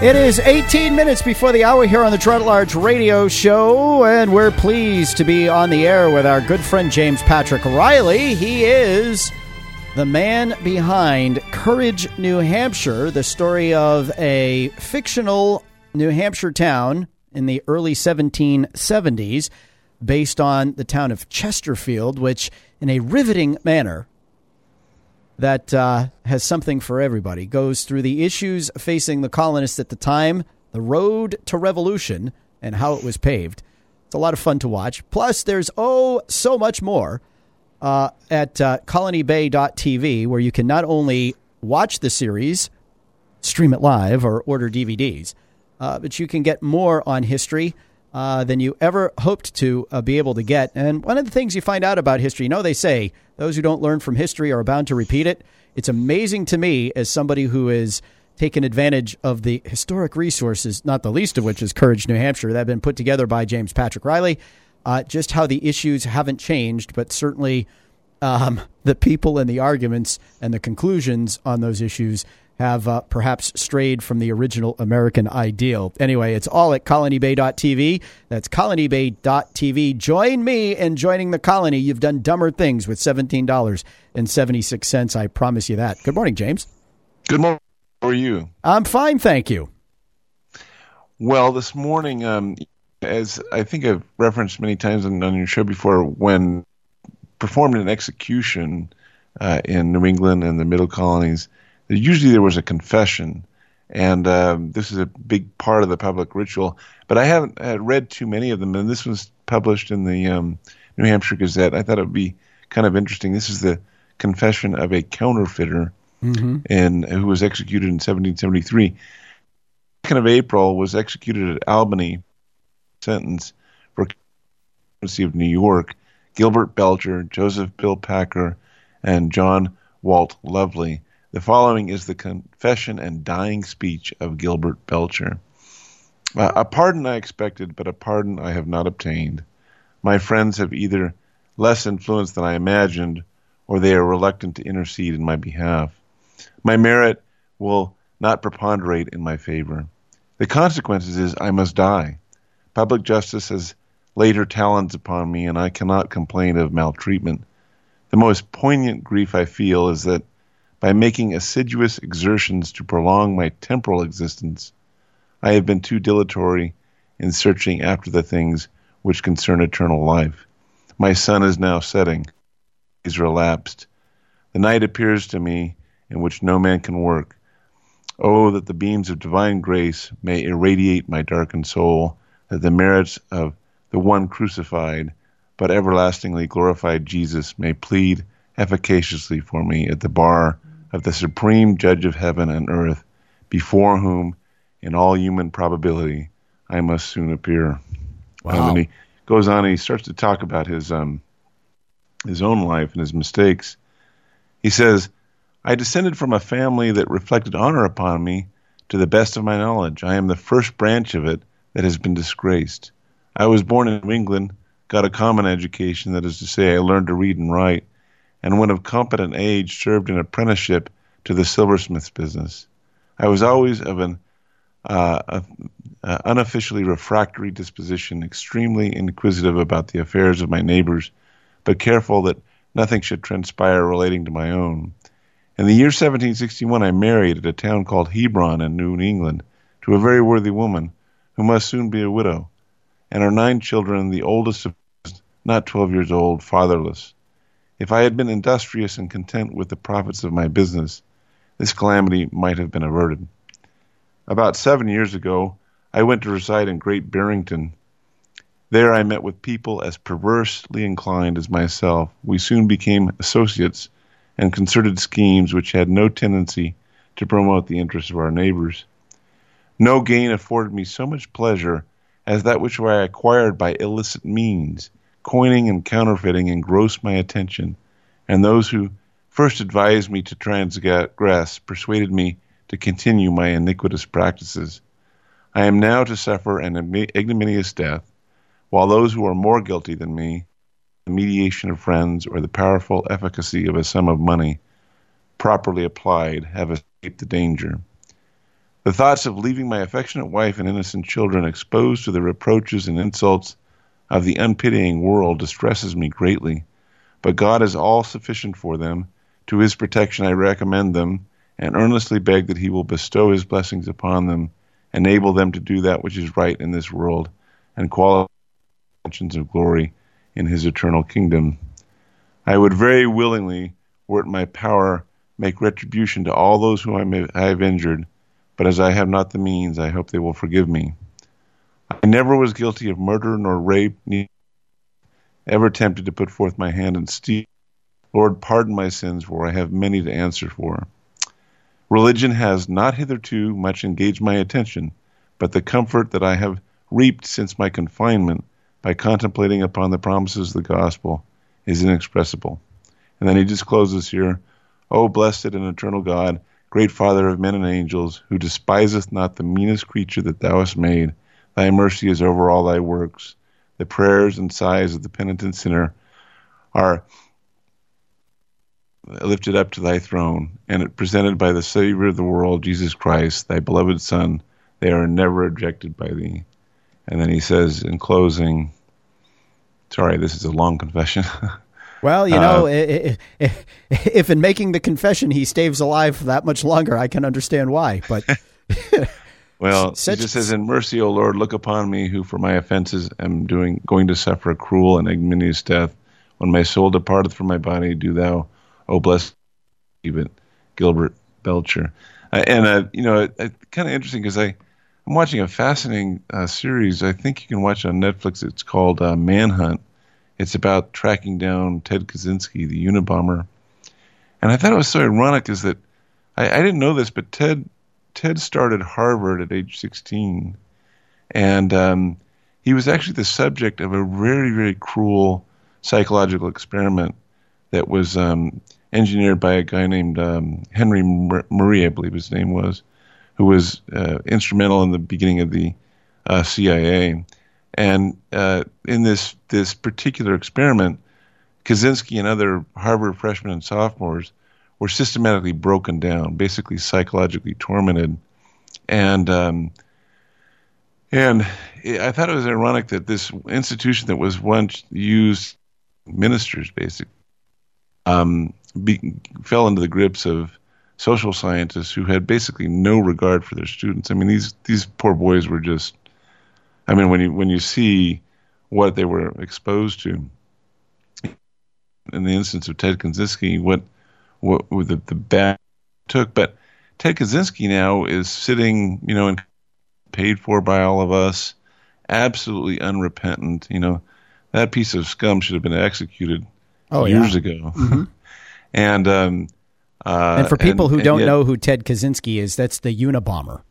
It is 18 minutes before the hour here on the Girard at Large Radio Show, and we're pleased to be on the air with our good friend James Patrick Riley. He is the man behind Courage, New Hampshire, the story of a fictional New Hampshire town in the early 1770s, based on the town of Chesterfield, which, in a riveting manner, that uh, has something for everybody. Goes through the issues facing the colonists at the time, the road to revolution, and how it was paved. It's a lot of fun to watch. Plus, there's oh so much more uh, at uh, colonybay.tv, where you can not only watch the series, stream it live, or order DVDs, uh, but you can get more on history. Uh, than you ever hoped to uh, be able to get. And one of the things you find out about history, you know, they say those who don't learn from history are bound to repeat it. It's amazing to me as somebody who is taken advantage of the historic resources, not the least of which is Courage, New Hampshire, that have been put together by James Patrick Riley. Uh, just how the issues haven't changed, but certainly um, the people and the arguments and the conclusions on those issues have uh, perhaps strayed from the original American ideal. Anyway, it's all at colonybay.tv. That's colonybay.tv. Join me in joining the colony. You've done dumber things with $17.76. I promise you that. Good morning, James. Good morning. How are you? I'm fine, thank you. Well, this morning, um, as I think I've referenced many times on, on your show before, when performed an execution uh, in New England and the Middle Colonies, usually there was a confession, and um, this is a big part of the public ritual. But I haven't uh, read too many of them, and this was published in the um, New Hampshire Gazette. I thought it would be kind of interesting. This is the confession of a counterfeiter, mm-hmm. and who was executed in 1773. Second of April was executed at Albany, sentence for of New York. Gilbert Belcher, Joseph Bill Packer, and John Walt Lovely. The following is the confession and dying speech of Gilbert Belcher. Uh, a pardon I expected, but a pardon I have not obtained. My friends have either less influence than I imagined, or they are reluctant to intercede in my behalf. My merit will not preponderate in my favor. The consequences is I must die. Public justice has laid her talons upon me, and I cannot complain of maltreatment. The most poignant grief I feel is that by making assiduous exertions to prolong my temporal existence, I have been too dilatory in searching after the things which concern eternal life. My sun is now setting, is relapsed. The night appears to me in which no man can work. Oh, that the beams of divine grace may irradiate my darkened soul, that the merits of the one crucified but everlastingly glorified Jesus may plead efficaciously for me at the bar of the supreme judge of heaven and earth, before whom, in all human probability, I must soon appear. Wow. And he goes on and he starts to talk about his um, his own life and his mistakes. He says, I descended from a family that reflected honor upon me to the best of my knowledge. I am the first branch of it that has been disgraced. I was born in New England, got a common education, that is to say, I learned to read and write, and when of competent age served an apprenticeship to the silversmith's business. I was always of an uh, a, a unofficially refractory disposition, extremely inquisitive about the affairs of my neighbors, but careful that nothing should transpire relating to my own. In the year 1761, I married at a town called Hebron in New England to a very worthy woman who must soon be a widow, and our nine children, the oldest of not 12 years old, fatherless. If I had been industrious and content with the profits of my business, this calamity might have been averted. About seven years ago, I went to reside in Great Barrington. There I met with people as perversely inclined as myself. We soon became associates and concerted schemes which had no tendency to promote the interests of our neighbors. No gain afforded me so much pleasure as that which I acquired by illicit means coining and counterfeiting engrossed my attention, and those who first advised me to transgress persuaded me to continue my iniquitous practices. I am now to suffer an ignominious death, while those who are more guilty than me, the mediation of friends or the powerful efficacy of a sum of money, properly applied, have escaped the danger. The thoughts of leaving my affectionate wife and innocent children exposed to the reproaches and insults of the unpitying world distresses me greatly. But God is all sufficient for them. To his protection I recommend them, and earnestly beg that he will bestow his blessings upon them, enable them to do that which is right in this world, and qualify of glory in his eternal kingdom. I would very willingly, were it my power, make retribution to all those whom I, may, I have injured, but as I have not the means, I hope they will forgive me. I never was guilty of murder nor rape, neither ever tempted to put forth my hand and steal. Lord, pardon my sins, for I have many to answer for. Religion has not hitherto much engaged my attention, but the comfort that I have reaped since my confinement by contemplating upon the promises of the gospel is inexpressible. And then he just closes here O blessed and eternal God, great Father of men and angels, who despiseth not the meanest creature that thou hast made, thy mercy is over all thy works. The prayers and sighs of the penitent sinner are lifted up to thy throne, and presented by the Savior of the world, Jesus Christ, thy beloved Son. They are never rejected by thee. And then he says in closing, sorry, this is a long confession. well, you know, uh, if, if, in making the confession he stays alive that much longer, I can understand why. But well, such, he just says, "In mercy, O Lord, look upon me, who for my offenses am doing going to suffer a cruel and ignominious death. When my soul departeth from my body, do Thou, O bless, even Gilbert Belcher." Uh, and uh, you know, it, it, kind of interesting because I I'm watching a fascinating uh, series. I think you can watch on Netflix. It's called uh, Manhunt. It's about tracking down Ted Kaczynski, the Unabomber. And I thought it was so ironic is that I, I didn't know this, but Ted Ted started Harvard at age 16, and um, he was actually the subject of a very very cruel psychological experiment that was um, engineered by a guy named um, Henry Murray, I believe his name was who was uh, instrumental in the beginning of the uh, CIA. And uh, in this this particular experiment, Kaczynski and other Harvard freshmen and sophomores were systematically broken down, basically psychologically tormented, and um, and I thought it was ironic that this institution that was once used ministers, basically, um, be, fell into the grips of social scientists who had basically no regard for their students. I mean, these these poor boys were just. I mean, when you when you see what they were exposed to, in the instance of Ted Kaczynski, what what, what the the bad took, but Ted Kaczynski now is sitting, you know, and paid for by all of us, absolutely unrepentant. You know, that piece of scum should have been executed oh, years yeah. ago. Mm-hmm. and um, uh, and for people and, who don't yet, know who Ted Kaczynski is, that's the Unabomber.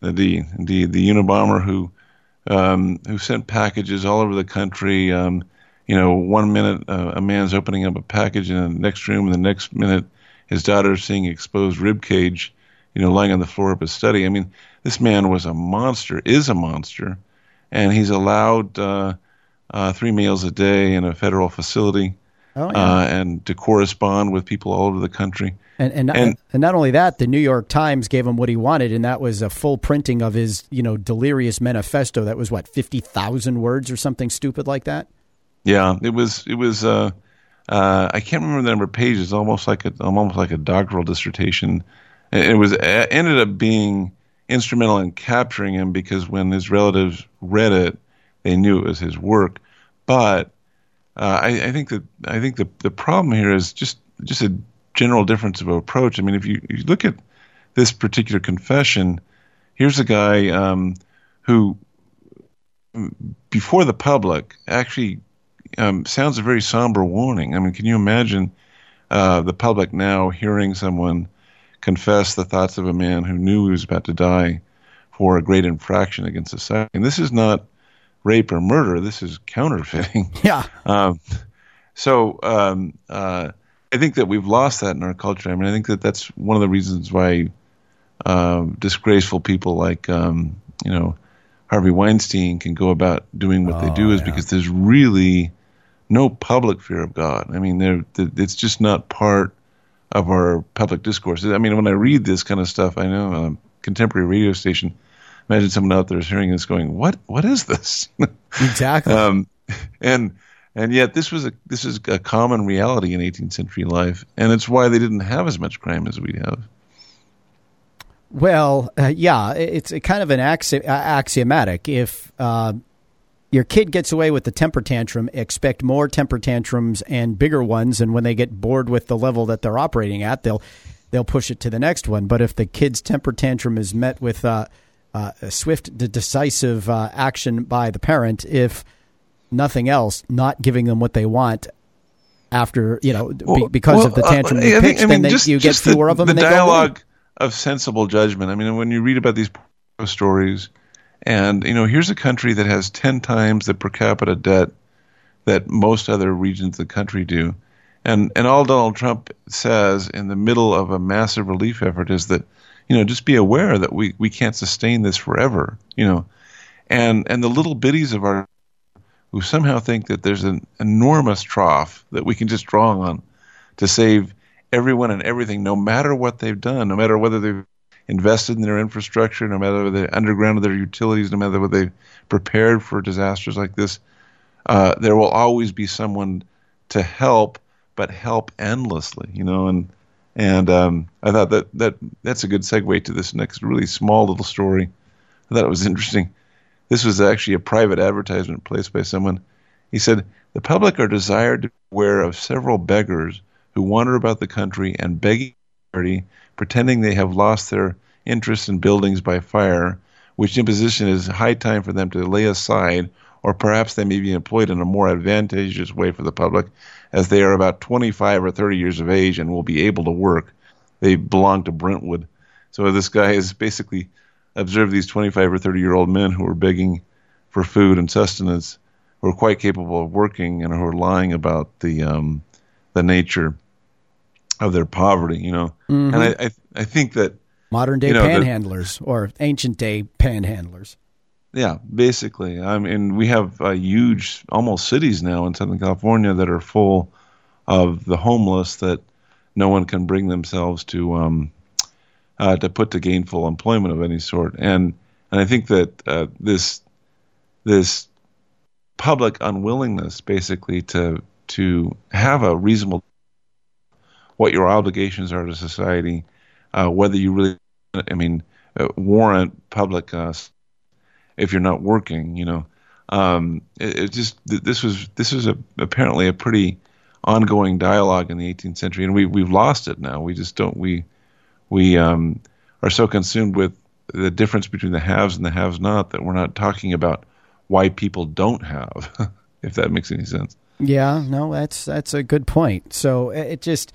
The the the Unabomber who um, who sent packages all over the country. Um, you know, one minute uh, a man's opening up a package in the next room, and the next minute his daughter's seeing exposed rib cage. You know, lying on the floor of his study. I mean, this man was a monster, is a monster, and he's allowed uh, uh, three meals a day in a federal facility. Oh, yeah. uh, and to correspond with people all over the country. And and, and and not only that, the New York Times gave him what he wanted, and that was a full printing of his you know delirious manifesto. That was what fifty thousand words or something stupid like that. Yeah, it was. It was. Uh, uh, I can't remember the number of pages. Almost like a almost like a doctoral dissertation. It was ended up being instrumental in capturing him because when his relatives read it, they knew it was his work. But uh, I, I, think that I think the the problem here is just just a general difference of approach. I mean, if you, you look at this particular confession, here's a guy um, who, before the public, actually um, sounds a very somber warning. I mean, can you imagine uh, the public now hearing someone confess the thoughts of a man who knew he was about to die for a great infraction against society? And this is not rape or murder. This is counterfeiting. Yeah. Um, so um, uh, I think that we've lost that in our culture. I mean, I think that that's one of the reasons why uh, disgraceful people like um, you know Harvey Weinstein can go about doing what oh, they do is yeah. because there's really no public fear of God. I mean, it's just not part of our public discourse. I mean, when I read this kind of stuff, I know um, contemporary radio station. Imagine someone out there is hearing this, going, "What? What is this?" Exactly. um, and and yet this was a this is a common reality in 18th century life, and it's why they didn't have as much crime as we have. Well, uh, yeah, it's a kind of an axi- axiomatic. If uh, your kid gets away with the temper tantrum, expect more temper tantrums and bigger ones, and when they get bored with the level that they're operating at, they'll they'll push it to the next one. But if the kid's temper tantrum is met with uh, uh, a swift, decisive uh, action by the parent, if nothing else, not giving them what they want after you know well, because well, of the tantrum you pitch, I mean, then just, they, you get fewer the, of them. The dialogue of sensible judgment. I mean, when you read about these stories, and you know, here's a country that has ten times the per capita debt that most other regions of the country do, and and all Donald Trump says in the middle of a massive relief effort is that, you know, just be aware that we we can't sustain this forever, you know, and and the little biddies of our who somehow think that there's an enormous trough that we can just draw on to save everyone and everything, no matter what they've done, no matter whether they've invested in their infrastructure, no matter whether they undergrounded their utilities, no matter whether they've prepared for disasters like this, uh, there will always be someone to help, but help endlessly, you know. And and um, I thought that that that's a good segue to this next really small little story. I thought it was interesting. This was actually a private advertisement placed by someone. He said, "The public are desired to be aware of several beggars who wander about the country and begging charity, pretending they have lost their interest in buildings by fire, which imposition is high time for them to lay aside, or perhaps they may be employed in a more advantageous way for the public, as they are about 25 or 30 years of age and will be able to work. They belong to Brentwood. So this guy has basically observed these 25 or 30 year old men who are begging for food and sustenance, who are quite capable of working and who are lying about the um, the nature of their poverty, you know. Mm-hmm. And I, I, I think that modern day you know, panhandlers the, or ancient day panhandlers. Yeah, basically. I mean, we have uh, huge, almost cities now in Southern California that are full of the homeless that no one can bring themselves to um, uh, to put to gainful employment of any sort. And and I think that uh, this this public unwillingness, basically, to to have a reasonable what your obligations are to society, uh, whether you really, I mean, uh, warrant public uh, if you're not working. You know, um, it, it, just this was this was a, apparently a pretty ongoing dialogue in the 18th century, and we we've lost it now. We just don't we we um, are so consumed with the difference between the haves and the haves not that we're not talking about why people don't have, if that makes any sense. Yeah, no, that's that's a good point. So it just,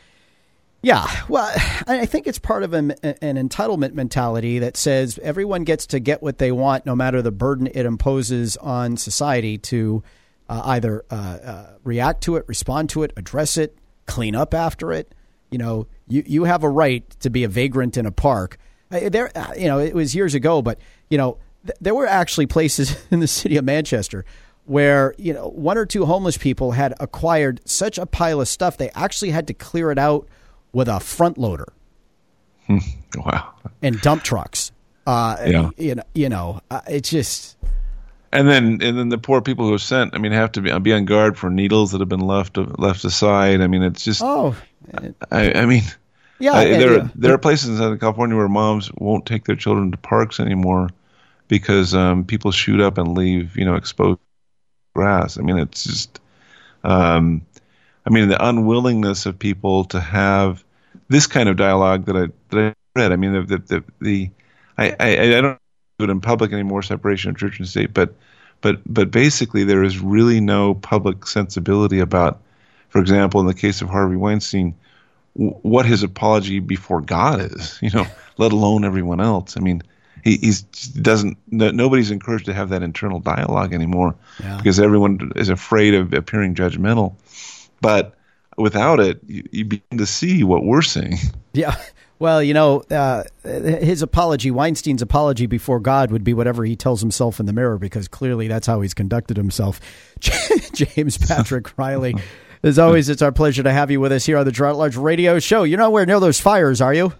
yeah, well, I think it's part of an, an entitlement mentality that says everyone gets to get what they want, no matter the burden it imposes on society to uh, either uh, uh, react to it, respond to it, address it, clean up after it. You know, you you have a right to be a vagrant in a park. There, uh, you know, it was years ago, but you know, th- there were actually places in the city of Manchester where you know one or two homeless people had acquired such a pile of stuff they actually had to clear it out with a front loader. wow! And dump trucks. Uh, yeah. You know, you know, uh, it's just. And then, and then the poor people who are sent. I mean, have to be be on guard for needles that have been left left aside. I mean, it's just. Oh. I, I mean. Yeah, I, there yeah. there are places in Southern California where moms won't take their children to parks anymore because um, people shoot up and leave, you know, exposed grass. I mean, it's just, um, I mean, the unwillingness of people to have this kind of dialogue that I that I read. I mean, the the, the, the I, I, I don't do it in public anymore, separation of church and state, but but but basically there is really no public sensibility about, for example, in the case of Harvey Weinstein, w- what his apology before God is, you know, let alone everyone else. I mean, he he's doesn't nobody's encouraged to have that internal dialogue anymore yeah. because everyone is afraid of appearing judgmental. But without it, you, you begin to see what we're seeing. Yeah. Well, you know, uh, his apology, Weinstein's apology before God, would be whatever he tells himself in the mirror, because clearly that's how he's conducted himself. James Patrick Riley, as always, it's our pleasure to have you with us here on the Girard at Large Radio Show. You're nowhere near those fires, are you?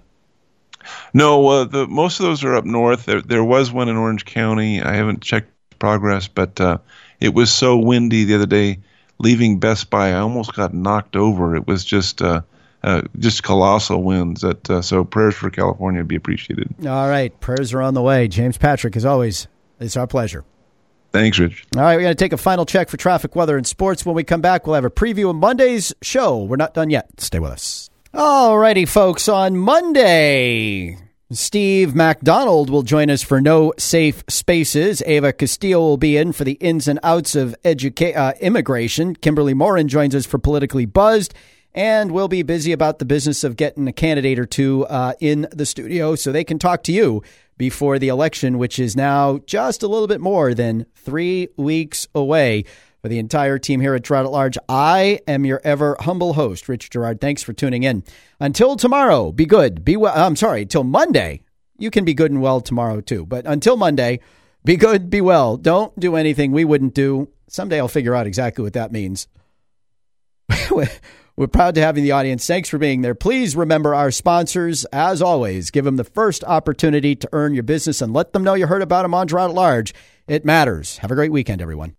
No, uh, the most of those are up north. There, there was one in Orange County. I haven't checked progress, but uh, it was so windy the other day. Leaving Best Buy, I almost got knocked over. It was just uh, uh, just colossal winds. That uh, so prayers for California would be appreciated. All right, prayers are on the way. James Patrick, as always, it's our pleasure. Thanks, Rich. All right, we're going to take a final check for traffic, weather, and sports. When we come back, we'll have a preview of Monday's show. We're not done yet. Stay with us. All righty, folks. On Monday, Steve MacDonald will join us for No Safe Spaces. Ava Castillo will be in for the ins and outs of educa- uh, immigration. Kimberly Morin joins us for Politically Buzzed. And we'll be busy about the business of getting a candidate or two uh, in the studio so they can talk to you before the election, which is now just a little bit more than three weeks away. For the entire team here at Girard at Large, I am your ever humble host, Rich Girard. Thanks for tuning in. Until tomorrow, be good, be well. Uh, I'm sorry, until Monday. You can be good and well tomorrow too, but until Monday, be good, be well. Don't do anything we wouldn't do. Someday I'll figure out exactly what that means. We're proud to have you in the audience. Thanks for being there. Please remember our sponsors. As always, give them the first opportunity to earn your business and let them know you heard about them on Girard at Large. It matters. Have a great weekend, everyone.